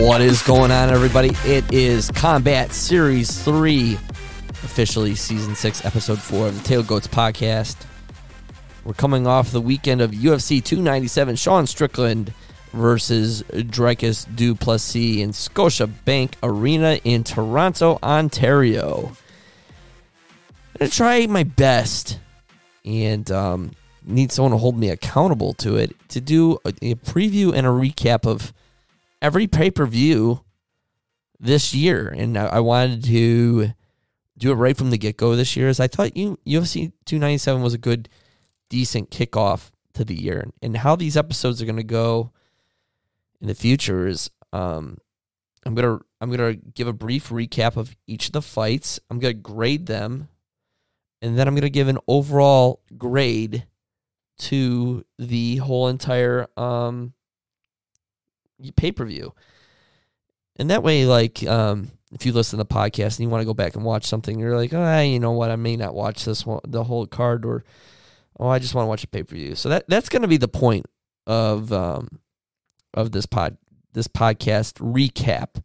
What is going on, everybody? It is Combat Series 3, officially Season 6, Episode 4 of the Tailgoats podcast. We're coming off the weekend of UFC 297, Sean Strickland versus Dricus Du Plessis in Scotiabank Arena in Toronto, Ontario. I'm going to try my best and um, need someone to hold me accountable to it to do a, a preview and a recap of every pay per view this year, and I, wanted to do it right from the get go this year. Is I thought you UFC 297 was a good, decent kickoff to the year, and how these episodes are going to go in the future is um, I'm gonna I'm gonna give a brief recap of each of the fights. I'm gonna grade them, and then I'm gonna give an overall grade to the whole entire um, pay per view. And that way, like, um, if you listen to the podcast and you want to go back and watch something, you're like, oh, you know what, I may not watch this one, the whole card, or oh, I just want to watch a pay per view. So that that's going to be the point of um, of this pod this podcast recap.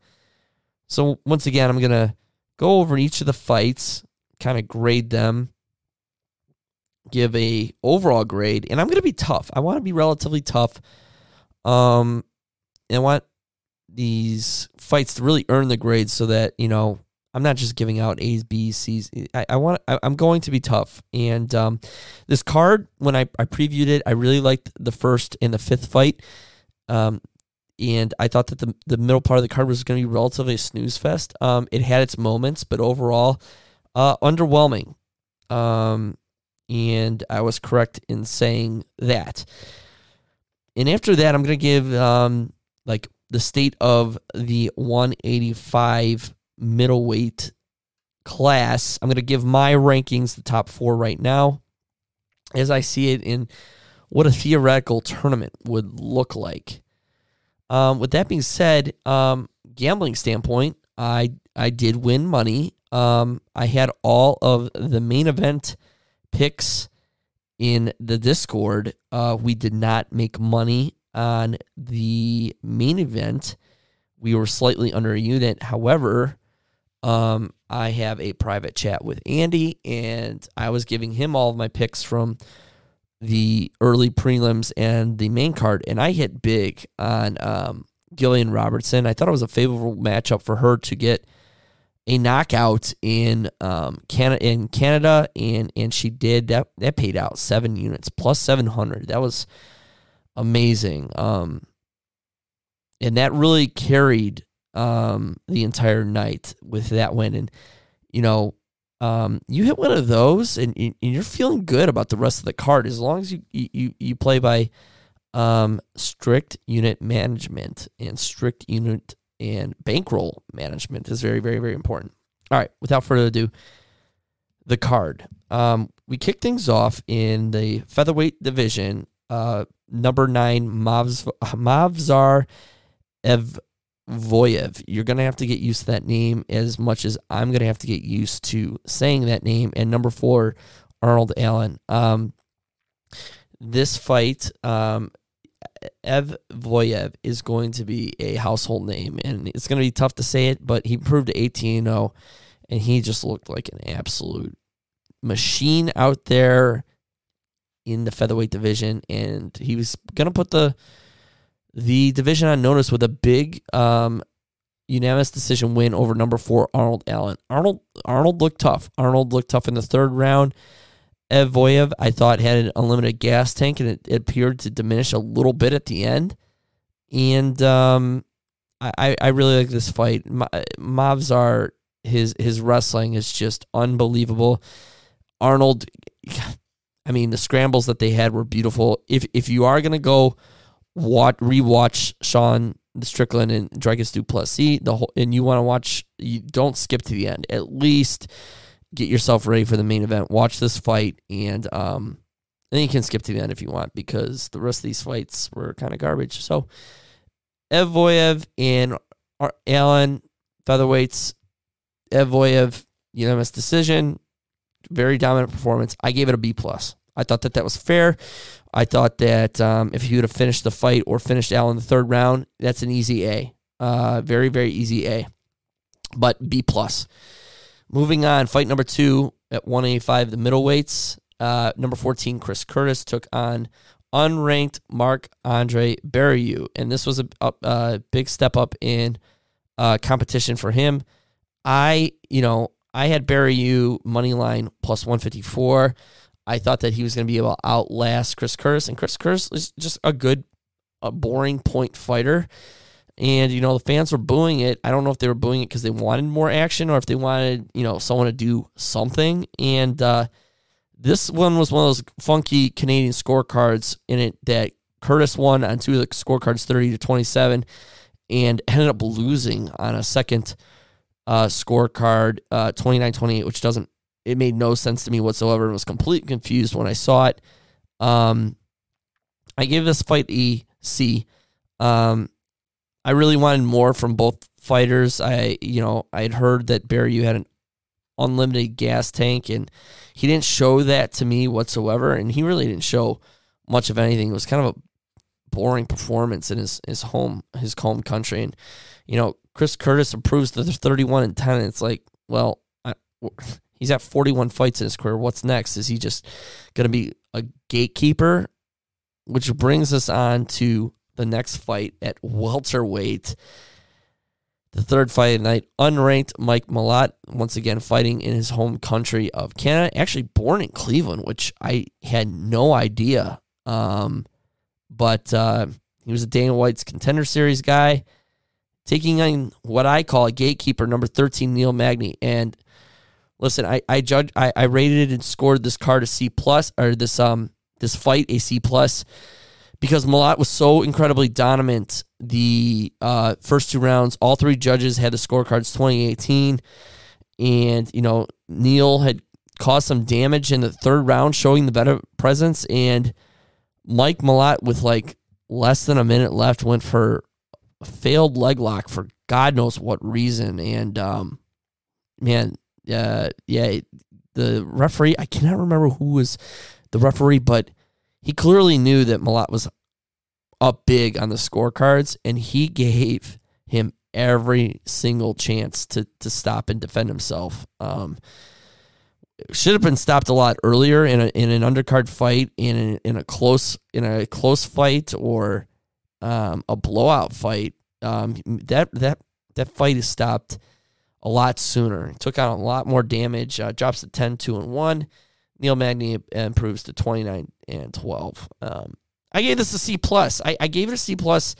So once again, I'm gonna go over each of the fights, kind of grade them, give a overall grade, and I'm gonna be tough. I want to be relatively tough. Um, and I want these fights to really earn the grades so that you know I'm not just giving out A's, B's, C's. I, I want I, am going to be tough. And um, this card, when I, I previewed it, I really liked the first and the fifth fight. Um, and I thought that the the middle part of the card was going to be relatively a snooze fest. Um, it had its moments, but overall, uh, underwhelming. Um, and I was correct in saying that. And after that, I'm going to give um, like the state of the 185 middleweight class. I'm going to give my rankings the top four right now as I see it in what a theoretical tournament would look like. Um, with that being said, um, gambling standpoint, I I did win money. Um, I had all of the main event picks in the Discord. Uh, we did not make money on the main event. We were slightly under a unit. However, um, I have a private chat with Andy, and I was giving him all of my picks from the early prelims and the main card, and I hit big on um, Gillian Robertson. I thought it was a favorable matchup for her to get a knockout in um, Canada in Canada, and and she did that. That paid out seven units plus seven hundred. That was amazing. Um, and that really carried um, the entire night with that win. And you know, um, you hit one of those, and, and, you're feeling good about the rest of the card as long as you you you play by um, strict unit management and strict unit and bankroll management is very very very important. All right, without further ado, the card. Um, we kick things off in the featherweight division. Uh, number nine, Mavz, Movsar Evloev. You're going to have to get used to that name as much as I'm going to have to get used to saying that name. And number four, Arnold Allen. Um, this fight, um, Evloev is going to be a household name, and it's going to be tough to say it, but he proved 18 0, and he just looked like an absolute machine out there in the featherweight division, and he was going to put the the division on notice with a big um, unanimous decision win over number four Arnold Allen. Arnold Arnold looked tough. Arnold looked tough in the third round. Evloev, I thought, had an unlimited gas tank, and it, it appeared to diminish a little bit at the end. And um, I, I really like this fight. Movsar, his his wrestling is just unbelievable. Arnold, I mean, the scrambles that they had were beautiful. If if you are gonna go watch rewatch Sean Strickland and Dricus Du Plessis, the whole, and you want to watch, you don't skip to the end. At least get yourself ready for the main event. Watch this fight, and um, then you can skip to the end if you want because the rest of these fights were kind of garbage. So, Evloev and Allen featherweights. Evloev unanimous decision very dominant performance. I gave it a B plus. I thought that that was fair. I thought that um, if he would have finished the fight or finished Allen in the third round, that's an easy A. Uh, very very easy A, but B plus. Moving on, fight number two at 185, the middleweights. Uh, number 14, Chris Curtis took on unranked Mark Andre Barriault, and this was a, a, a big step up in uh, competition for him. I, you know, I had Barriault money line plus 154. I thought that he was going to be able to outlast Chris Curtis, and Chris Curtis is just a good, a boring point fighter. And you know the fans were booing it. I don't know if they were booing it because they wanted more action or if they wanted you know someone to do something. And uh, this one was one of those funky Canadian scorecards in it that Curtis won on two of the scorecards, thirty to twenty-seven, and ended up losing on a second uh, scorecard, uh, 29-28, which doesn't it made no sense to me whatsoever. I was completely confused when I saw it. Um, I gave this fight a C. Um, I really wanted more from both fighters. I, you know, I had heard that Barriault had an unlimited gas tank, and he didn't show that to me whatsoever. And he really didn't show much of anything. It was kind of a boring performance in his his home his home country. And you know, Chris Curtis improves to 31 and 10. And it's like, well, I, he's at 41 fights in his career. What's next? Is he just going to be a gatekeeper? Which brings us on to the next fight at welterweight. The third fight of the night, unranked Mike Malott, once again fighting in his home country of Canada, actually born in Cleveland, which I had no idea. Um, but uh, he was a Dana White's contender series guy, taking on what I call a gatekeeper, number 13, Neil Magny. And listen, I, I judged, I, I rated and scored this card a C plus, or this um this fight a C plus because Malott was so incredibly dominant the uh, first two rounds. All three judges had the scorecards 2018. And, you know, Neil had caused some damage in the third round, showing the better presence. And Mike Malott, with like less than a minute left, went for failed leg lock for God knows what reason. And, um, man, uh, yeah, the referee, I cannot remember who was the referee, but he clearly knew that Malott was up big on the scorecards, and he gave him every single chance to to stop and defend himself. Um, should have been stopped a lot earlier in a, in an undercard fight, in a, in a close in a close fight, or um, a blowout fight. Um, that that that fight is stopped a lot sooner. Took out a lot more damage. Uh, drops to 10, 2, and 1. Neil Magny improves to 29 and 12. Um, I gave this a C plus. I, I gave it a C plus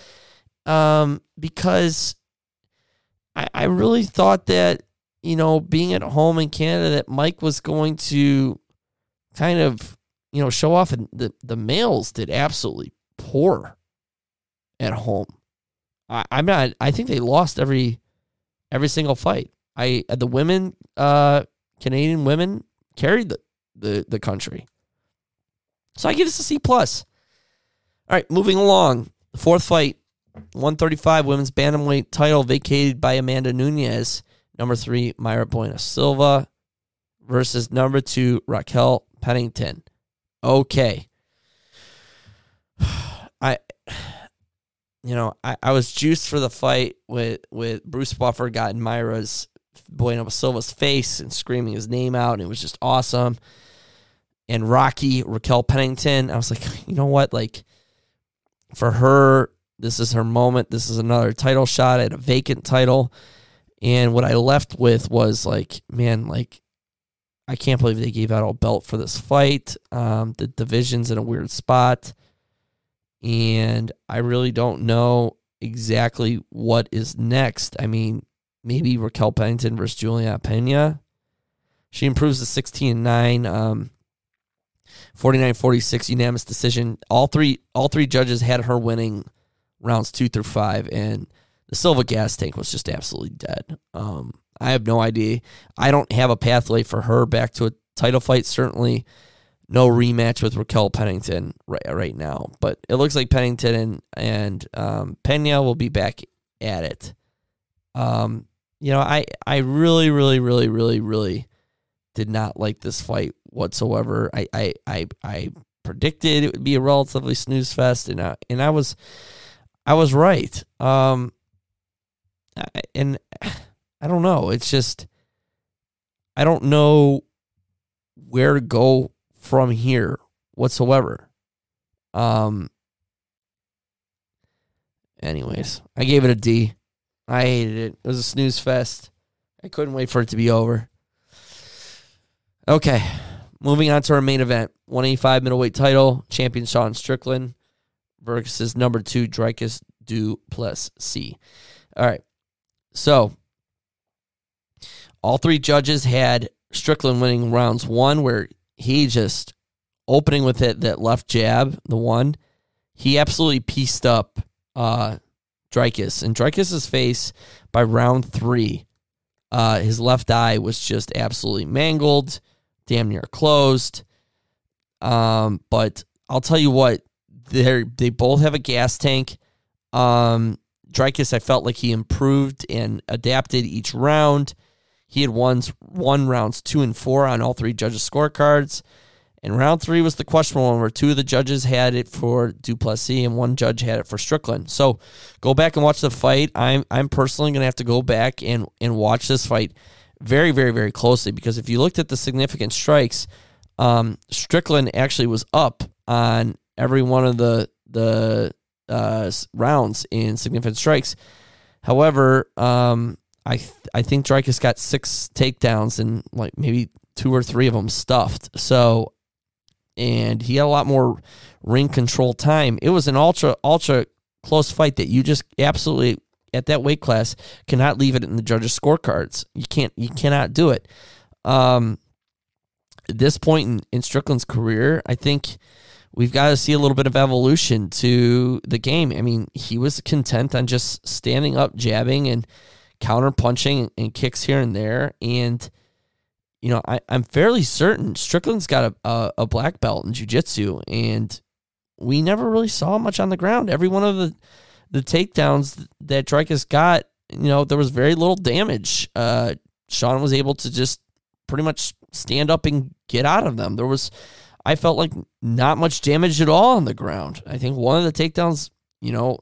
um, because I, I really thought that you know being at home in Canada that Mike was going to kind of you know show off, and the the males did absolutely poor at home. I, I'm not. I think they lost every every single fight. I the women, uh, Canadian women carried the the the country. So I give this a C plus. All right, moving along. The fourth fight, 135 women's bantamweight title vacated by Amanda Nunes. Number three, Mayra Bueno Silva versus number two, Raquel Pennington. Okay. I you know, I, I was juiced for the fight with with Bruce Buffer got in Mayra's Bueno Silva's face and screaming his name out, and it was just awesome and Rocky, Raquel Pennington. I was like, you know what? Like, for her, this is her moment. This is another title shot at a vacant title. And what I left with was like, man, like, I can't believe they gave out a belt for this fight. Um, the division's in a weird spot. And I really don't know exactly what is next. I mean, maybe Raquel Pennington versus Julianna Peña. She improves to 16 and 9. Um, 49-46 unanimous decision. All three all three judges had her winning rounds 2 through 5 and the Silva gas tank was just absolutely dead. Um, I have no idea. I don't have a pathway for her back to a title fight certainly no rematch with Raquel Pennington right right now, but it looks like Pennington and and um, Pena will be back at it. Um, you know, I I really really really really really did not like this fight whatsoever. I I I, I predicted it would be a relatively snooze fest, and I, and I was I was right. Um, and I don't know. It's just I don't know where to go from here whatsoever. Um. Anyways, I gave it a D. I hated it. It was a snooze fest. I couldn't wait for it to be over. Okay, moving on to our main event: 185 middleweight title champion Sean Strickland versus number two Dricus Du Plessis. All right, so all three judges had Strickland winning rounds one, where he just opening with it that left jab, the one, he absolutely pieced up uh Dricus. And Dricus's face by round three, uh, his left eye was just absolutely mangled, damn near closed. Um, but I'll tell you what, they they both have a gas tank. Um, Dricus, I felt like he improved and adapted each round. He had won one rounds two and four on all three judges' scorecards. And round three was the questionable one where two of the judges had it for Du Plessis and one judge had it for Strickland. So go back and watch the fight. I'm I'm personally gonna have to go back and, and watch this fight very, very, very closely because if you looked at the significant strikes, um, Strickland actually was up on every one of the the uh, rounds in significant strikes. However, um, I th- I think Dricus got six takedowns and like maybe two or three of them stuffed. So and he had a lot more ring control time. It was an ultra ultra close fight that you just absolutely at that weight class cannot leave it in the judges' scorecards. You can't you cannot do it. Um, at this point in, in Strickland's career, I think we've got to see a little bit of evolution to the game. I mean, he was content on just standing up, jabbing, and counter punching and kicks here and there, and you know, I, I'm fairly certain Strickland's got a, a, a black belt in jiu-jitsu, and we never really saw much on the ground. Every one of the the takedowns that Dricus got, you know, there was very little damage. Uh, Sean was able to just pretty much stand up and get out of them. There was, I felt like not much damage at all on the ground. I think one of the takedowns, you know,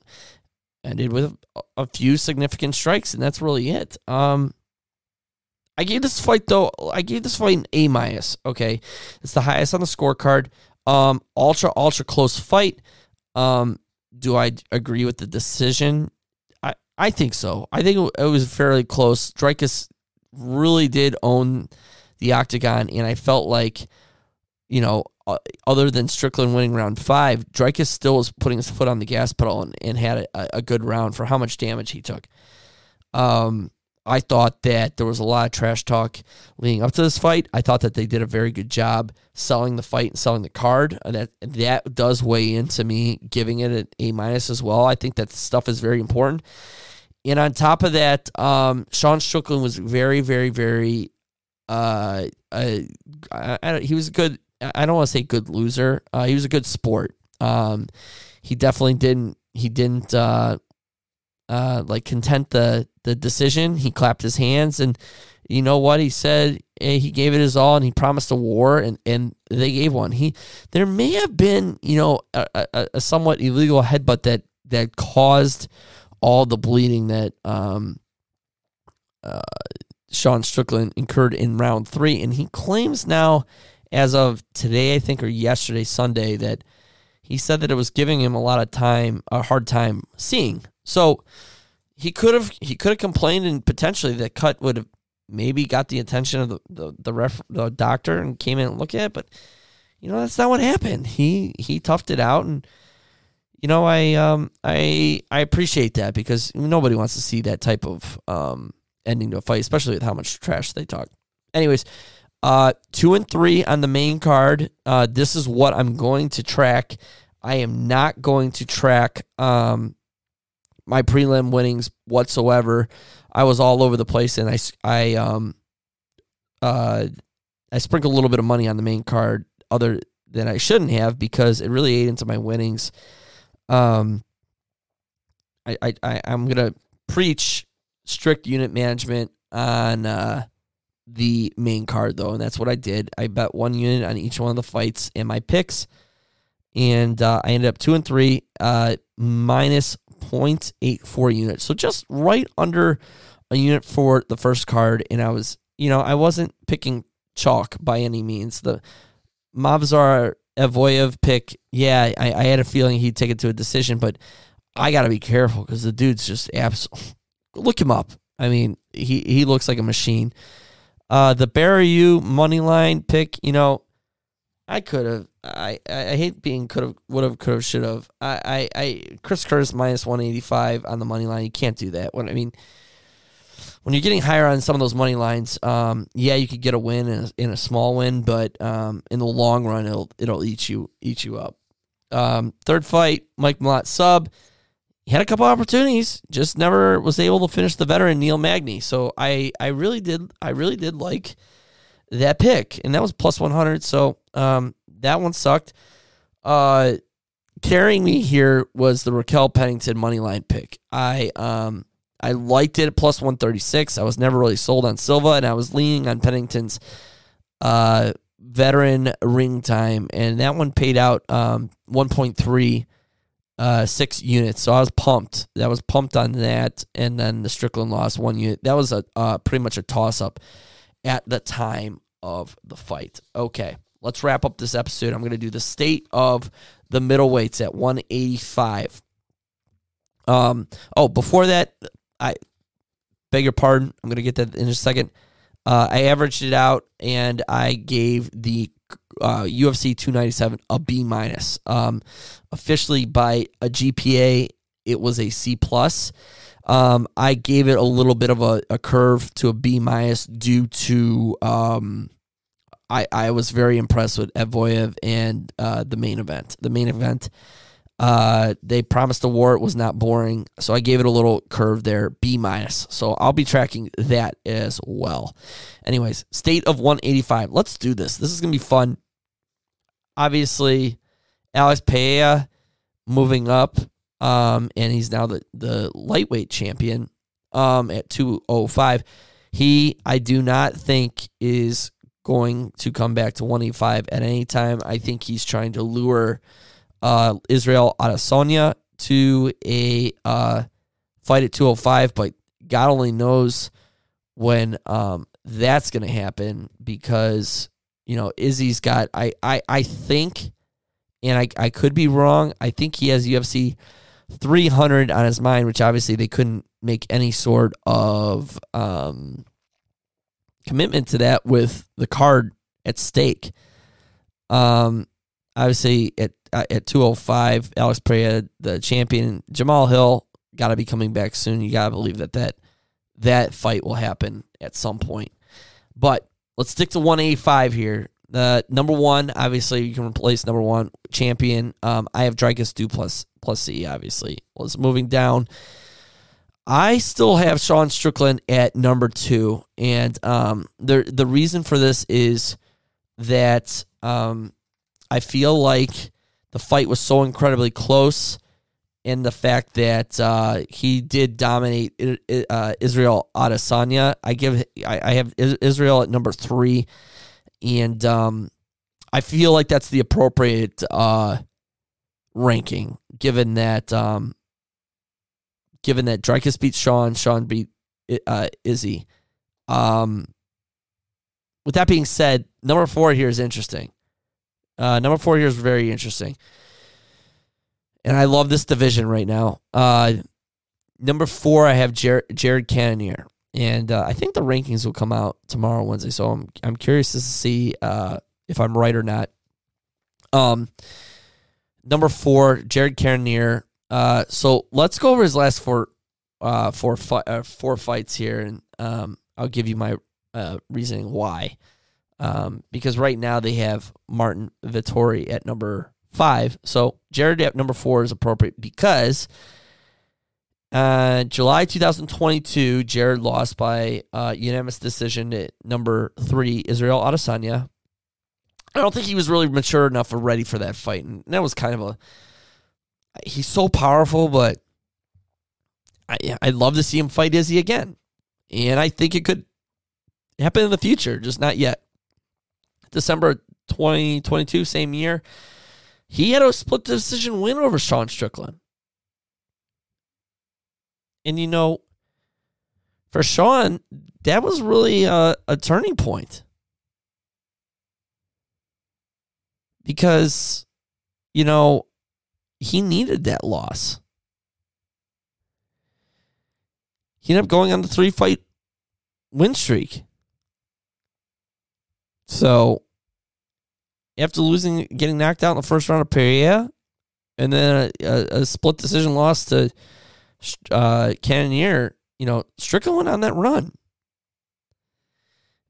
ended with a few significant strikes, and that's really it. Um, I gave this fight though. I gave this fight an A minus. Okay, it's the highest on the scorecard. Um, ultra ultra close fight. Um, do I agree with the decision? I I think so. I think it was fairly close. Dricus really did own the octagon, and I felt like, you know, other than Strickland winning round five, Dricus still was putting his foot on the gas pedal and, and had a, a good round for how much damage he took. Um, I thought that there was a lot of trash talk leading up to this fight. I thought that they did a very good job selling the fight and selling the card. And that that does weigh into me giving it an A minus as well. I think that stuff is very important. And on top of that, um, Sean Strickland was very, very, very. Uh, uh, I, I, he was good. I don't want to say good loser. Uh, he was a good sport. Um, he definitely didn't. He didn't. Uh, uh, like content the the decision. He clapped his hands, and you know what he said. Eh, he gave it his all, and he promised a war, and and they gave one. He there may have been you know a, a, a somewhat illegal headbutt that that caused all the bleeding that um uh, Sean Strickland incurred in round three, and he claims now, as of today, I think, or yesterday, Sunday, that he said that it was giving him a lot of time, a hard time seeing. So he could have he could have complained and potentially the cut would have maybe got the attention of the the the, ref, the doctor and came in and looked at it, but you know that's not what happened. He he toughed it out and you know I um I I appreciate that because nobody wants to see that type of um ending to a fight, especially with how much trash they talk. Anyways, uh, two and three on the main card. Uh, this is what I'm going to track. I am not going to track um, my prelim winnings whatsoever. I was all over the place, and I I um uh I sprinkled a little bit of money on the main card, other than I shouldn't have, because it really ate into my winnings. Um, I I, I I'm gonna preach strict unit management on uh the main card though, and that's what I did. I bet one unit on each one of the fights and my picks, and uh, I ended up two and three, uh, minus 0.84 units. So just right under a unit for the first card. And I was, you know, I wasn't picking chalk by any means. The Movsar Evloev pick, yeah, I, I, had a feeling he'd take it to a decision, but I got to be careful because the dude's just absolutely. Look him up. I mean, he, he looks like a machine. Uh, the Barriault money line pick, you know, I could have. I, I hate being could have, would have, could have, should have. I, I, I Chris Curtis minus one eighty five on the money line. You can't do that. When I mean, when you're getting higher on some of those money lines, um, yeah, you could get a win in a, a small win, but um, in the long run, it'll it'll eat you eat you up. Um, third fight, Mike Malott sub. He had a couple opportunities, just never was able to finish the veteran Neil Magny. So I I really did I really did like that pick, and that was plus one hundred. So um, that one sucked. Uh, carrying me here was the Raquel Pennington money line pick. I um I liked it at plus 136. I was never really sold on Silva, and I was leaning on Pennington's uh, veteran ring time, and that one paid out um, 1.3 uh, six units. So I was pumped. That was pumped on that, and then the Strickland lost one unit. That was a uh, pretty much a toss up at the time of the fight. Okay, let's wrap up this episode. I'm going to do the state of the middleweights at 185. Um. Oh, before that, I beg your pardon. I'm going to get that in a second. Uh, I averaged it out and I gave the uh, UFC 297 a B minus. Um, officially by a GPA, it was a C plus. Um, I gave it a little bit of a, a curve to a B minus due to um, I I was very impressed with Evloev and uh, the main event. The main event uh, they promised a war. It was not boring. So I gave it a little curve there, B minus. So I'll be tracking that as well. Anyways, state of 185. Let's do this. This is to be fun. Obviously, Alex Pereira moving up, um, and he's now the, the lightweight champion um, at 205. He, I do not think, is going to come back to 185 at any time. I think he's trying to lure uh, Israel Adesanya to a uh, fight at 205, but God only knows when um, that's going to happen because you know Izzy's got I I I think, and I I could be wrong. I think he has UFC 300 on his mind, which obviously they couldn't make any sort of um, commitment to that with the card at stake. Um, obviously at uh, at 205, Alex Pereira, the champion, Jamal Hill, got to be coming back soon. You got to believe that that that fight will happen at some point. But let's stick to 185 here. Uh, number one, obviously, you can replace number one champion. Um, I have Dricus Du plus plus C. Obviously, was moving down. I still have Sean Strickland at number two, and um, the the reason for this is that um, I feel like the fight was so incredibly close, and the fact that uh, he did dominate uh, Israel Adesanya. I give I, I, have Israel at number three, and um, I feel like that's the appropriate uh, ranking, given that um, given that Dricus beat Sean, Sean beat Izzy. Um, with that being said, number four here is interesting. Uh, number four here is very interesting. And I love this division right now. Uh, number four, I have Jared, Jared Cannonier. And uh, I think the rankings will come out tomorrow, Wednesday. So I'm I'm curious to see uh, if I'm right or not. Um, number four, Jared Cannonier. Uh, so let's go over his last four, uh, four, fi- uh, four fights here, and um, I'll give you my uh, reasoning why. Um, because right now they have Marvin Vettori at number five. So Jared at number four is appropriate because uh, July 2022, Jared lost by uh, unanimous decision at number three, Israel Adesanya. I don't think he was really mature enough or ready for that fight. And that was kind of a. He's so powerful, but I, I'd love to see him fight Izzy again. And I think it could happen in the future, just not yet. December 2022, same year, he had a split decision win over Sean Strickland. And you know, for Sean, that was really a, a turning point. Because, you know, he needed that loss. He ended up going on the three fight win streak. So after losing, getting knocked out in the first round of Pereira, and then a, a, a split decision loss to uh, you know, Strickland went on that run.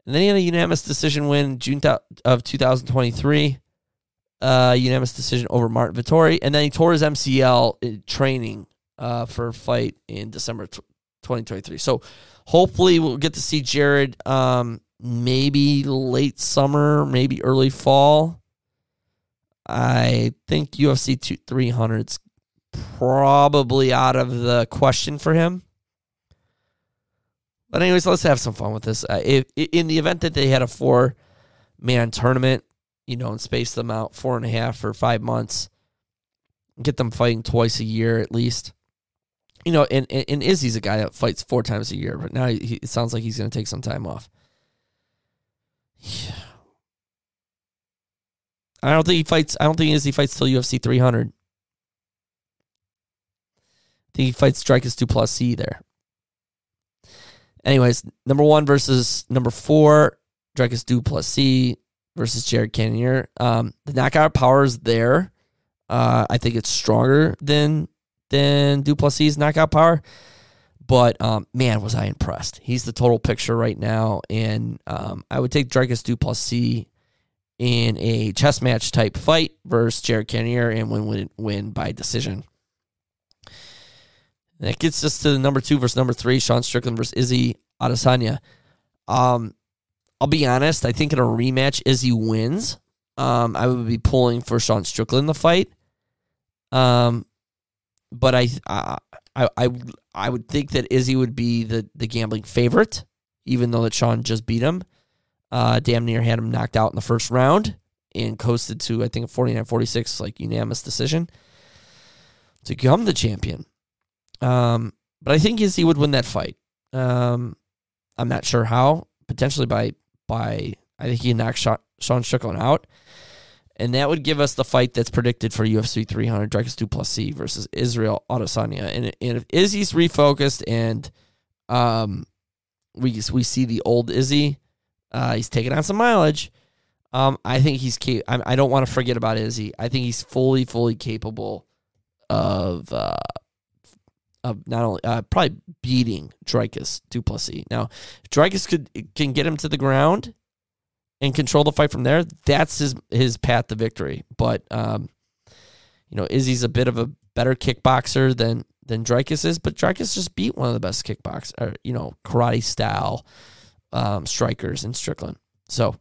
And then he had a unanimous decision win June th- of 2023. Uh, unanimous decision over Marvin Vettori. And then he tore his MCL training uh, for a fight in December t- 2023. So hopefully we'll get to see Jared um, maybe late summer, maybe early fall. I think UFC 300 is probably out of the question for him. But anyways, let's have some fun with this. Uh, if, in the event that they had a four man tournament, you know, and space them out four and a half or five months, get them fighting twice a year at least. You know, and, and, and Izzy's a guy that fights four times a year, but now he, it sounds like he's going to take some time off. I don't think he fights. I don't think Izzy fights till UFC 300. I think he fights Dricus Plessis there. Anyways, number one versus number four, Du Plessis versus Jared Cannonier. Um, the knockout power is there. Uh, I think it's stronger than than Du Plessis' knockout power. But um, man, was I impressed. He's the total picture right now, and um, I would take Du Plessis in a chess match type fight versus Jared Cannonier and win win win by decision. that gets us to number two versus number three, Sean Strickland versus Izzy Adesanya. Um, I'll be honest. I think in a rematch, Izzy wins. Um, I would be pulling for Sean Strickland in the fight. Um, but I, I, I, I would think that Izzy would be the the gambling favorite, even though that Sean just beat him. Uh, damn near had him knocked out in the first round and coasted to I think a 49-46 like unanimous decision to become the champion. Um, but I think Izzy would win that fight. Um, I'm not sure how. Potentially by by I think he knocked Sean Strickland out. And that would give us the fight that's predicted for UFC 300, Dricus Du Plessis versus Israel Adesanya. And, and if Izzy's refocused and um, we we see the old Izzy, uh, he's taking on some mileage. Um, I think he's cap- I, I don't want to forget about Izzy. I think he's fully, fully capable of uh, of not only uh, probably beating Dricus Du Plessis. Now, if Dricus could can get him to the ground and control the fight from there, that's his his path to victory. But um, you know, Izzy's a bit of a better kickboxer than than Dricus is, but Dricus just beat one of the best kickboxers, or you know, karate style um, strikers in Strickland. So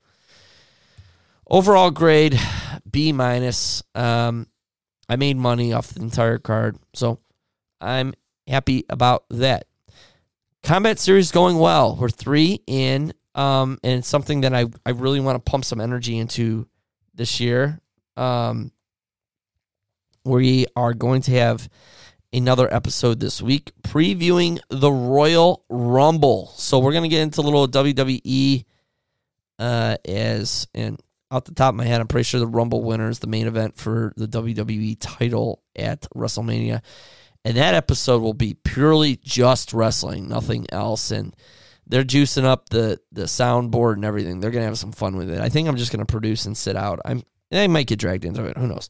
overall grade B minus. Um, I made money off the entire card, so I'm happy about that. Combat series going well. We're three in um, and it's something that I, I really want to pump some energy into this year. Um, we are going to have another episode this week previewing the Royal Rumble. So we're going to get into a little WWE uh, as, and off the top of my head, I'm pretty sure the Rumble winner is the main event for the WWE title at WrestleMania. And that episode will be purely just wrestling, nothing else. And they're juicing up the the soundboard and everything. They're gonna have some fun with it. I think I'm just gonna produce and sit out. I'm I might get dragged into it. Who knows?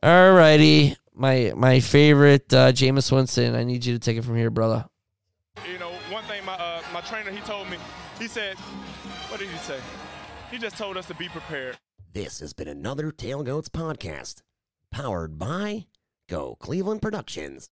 Alrighty, my my favorite uh, Jameis Winston. I need you to take it from here, brother. You know, one thing my uh, my trainer he told me. He said, "What did he say?" He just told us to be prepared. This has been another Tailgoats podcast, powered by Go Cleveland Productions.